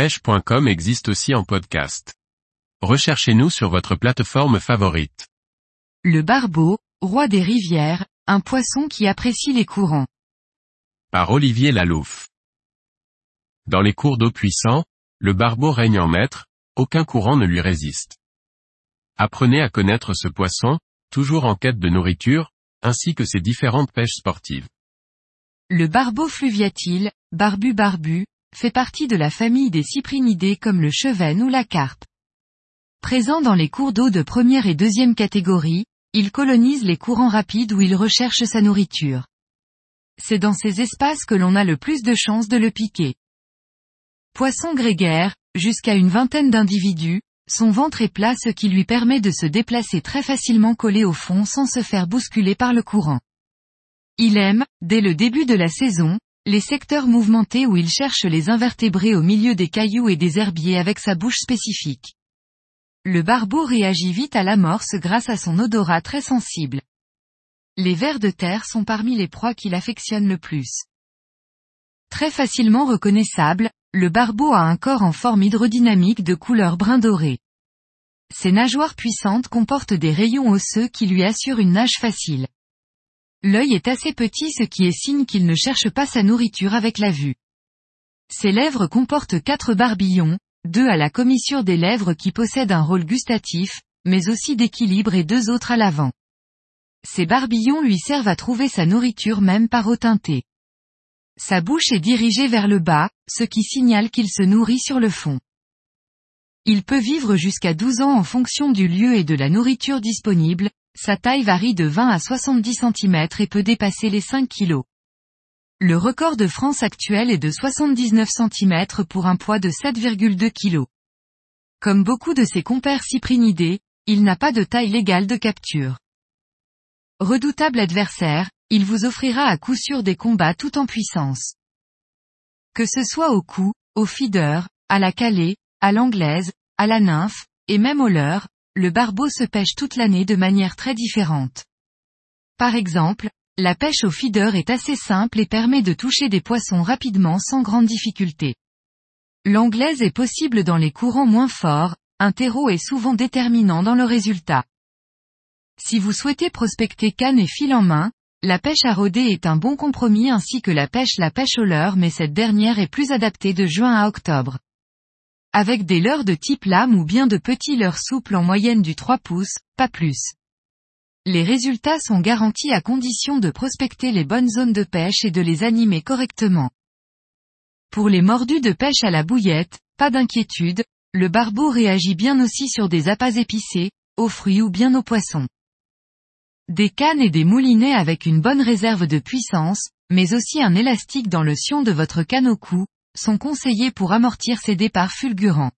pêche.com existe aussi en podcast. Recherchez-nous sur votre plateforme favorite. Le barbeau, roi des rivières, un poisson qui apprécie les courants. Par Olivier Lalouf. Dans les cours d'eau puissants, le barbeau règne en maître, aucun courant ne lui résiste. Apprenez à connaître ce poisson, toujours en quête de nourriture, ainsi que ses différentes pêches sportives. Le barbeau fluviatile, barbu barbu, fait partie de la famille des cyprinidés comme le chevenne ou la carpe. Présent dans les cours d'eau de première et deuxième catégorie, il colonise les courants rapides où il recherche sa nourriture. C'est dans ces espaces que l'on a le plus de chances de le piquer. Poisson grégaire, jusqu'à une vingtaine d'individus, son ventre est plat ce qui lui permet de se déplacer très facilement collé au fond sans se faire bousculer par le courant. Il aime, dès le début de la saison, les secteurs mouvementés où il cherche les invertébrés au milieu des cailloux et des herbiers avec sa bouche spécifique. Le barbeau réagit vite à l'amorce grâce à son odorat très sensible. Les vers de terre sont parmi les proies qu'il affectionne le plus. Très facilement reconnaissable, le barbeau a un corps en forme hydrodynamique de couleur brun doré. Ses nageoires puissantes comportent des rayons osseux qui lui assurent une nage facile. L'œil est assez petit ce qui est signe qu'il ne cherche pas sa nourriture avec la vue. Ses lèvres comportent quatre barbillons, deux à la commissure des lèvres qui possèdent un rôle gustatif, mais aussi d'équilibre et deux autres à l'avant. Ces barbillons lui servent à trouver sa nourriture même par eau teintée. Sa bouche est dirigée vers le bas, ce qui signale qu'il se nourrit sur le fond. Il peut vivre jusqu'à 12 ans en fonction du lieu et de la nourriture disponible, sa taille varie de 20 à 70 cm et peut dépasser les 5 kg. Le record de France actuel est de 79 cm pour un poids de 7,2 kg. Comme beaucoup de ses compères cyprinidés, il n'a pas de taille légale de capture. Redoutable adversaire, il vous offrira à coup sûr des combats tout en puissance. Que ce soit au coup, au feeder, à la calée, à l'anglaise, à la nymphe, et même au leurre, le barbeau se pêche toute l'année de manière très différente. Par exemple, la pêche au feeder est assez simple et permet de toucher des poissons rapidement sans grande difficulté. L'anglaise est possible dans les courants moins forts, un terreau est souvent déterminant dans le résultat. Si vous souhaitez prospecter canne et fil en main, la pêche à rôder est un bon compromis ainsi que la pêche la pêche au leurre mais cette dernière est plus adaptée de juin à octobre. Avec des leurres de type lame ou bien de petits leurres souples en moyenne du 3 pouces, pas plus. Les résultats sont garantis à condition de prospecter les bonnes zones de pêche et de les animer correctement. Pour les mordus de pêche à la bouillette, pas d'inquiétude, le barbeau réagit bien aussi sur des appâts épicés, aux fruits ou bien aux poissons. Des cannes et des moulinets avec une bonne réserve de puissance, mais aussi un élastique dans le sion de votre canne au cou, sont conseillés pour amortir ces départs fulgurants.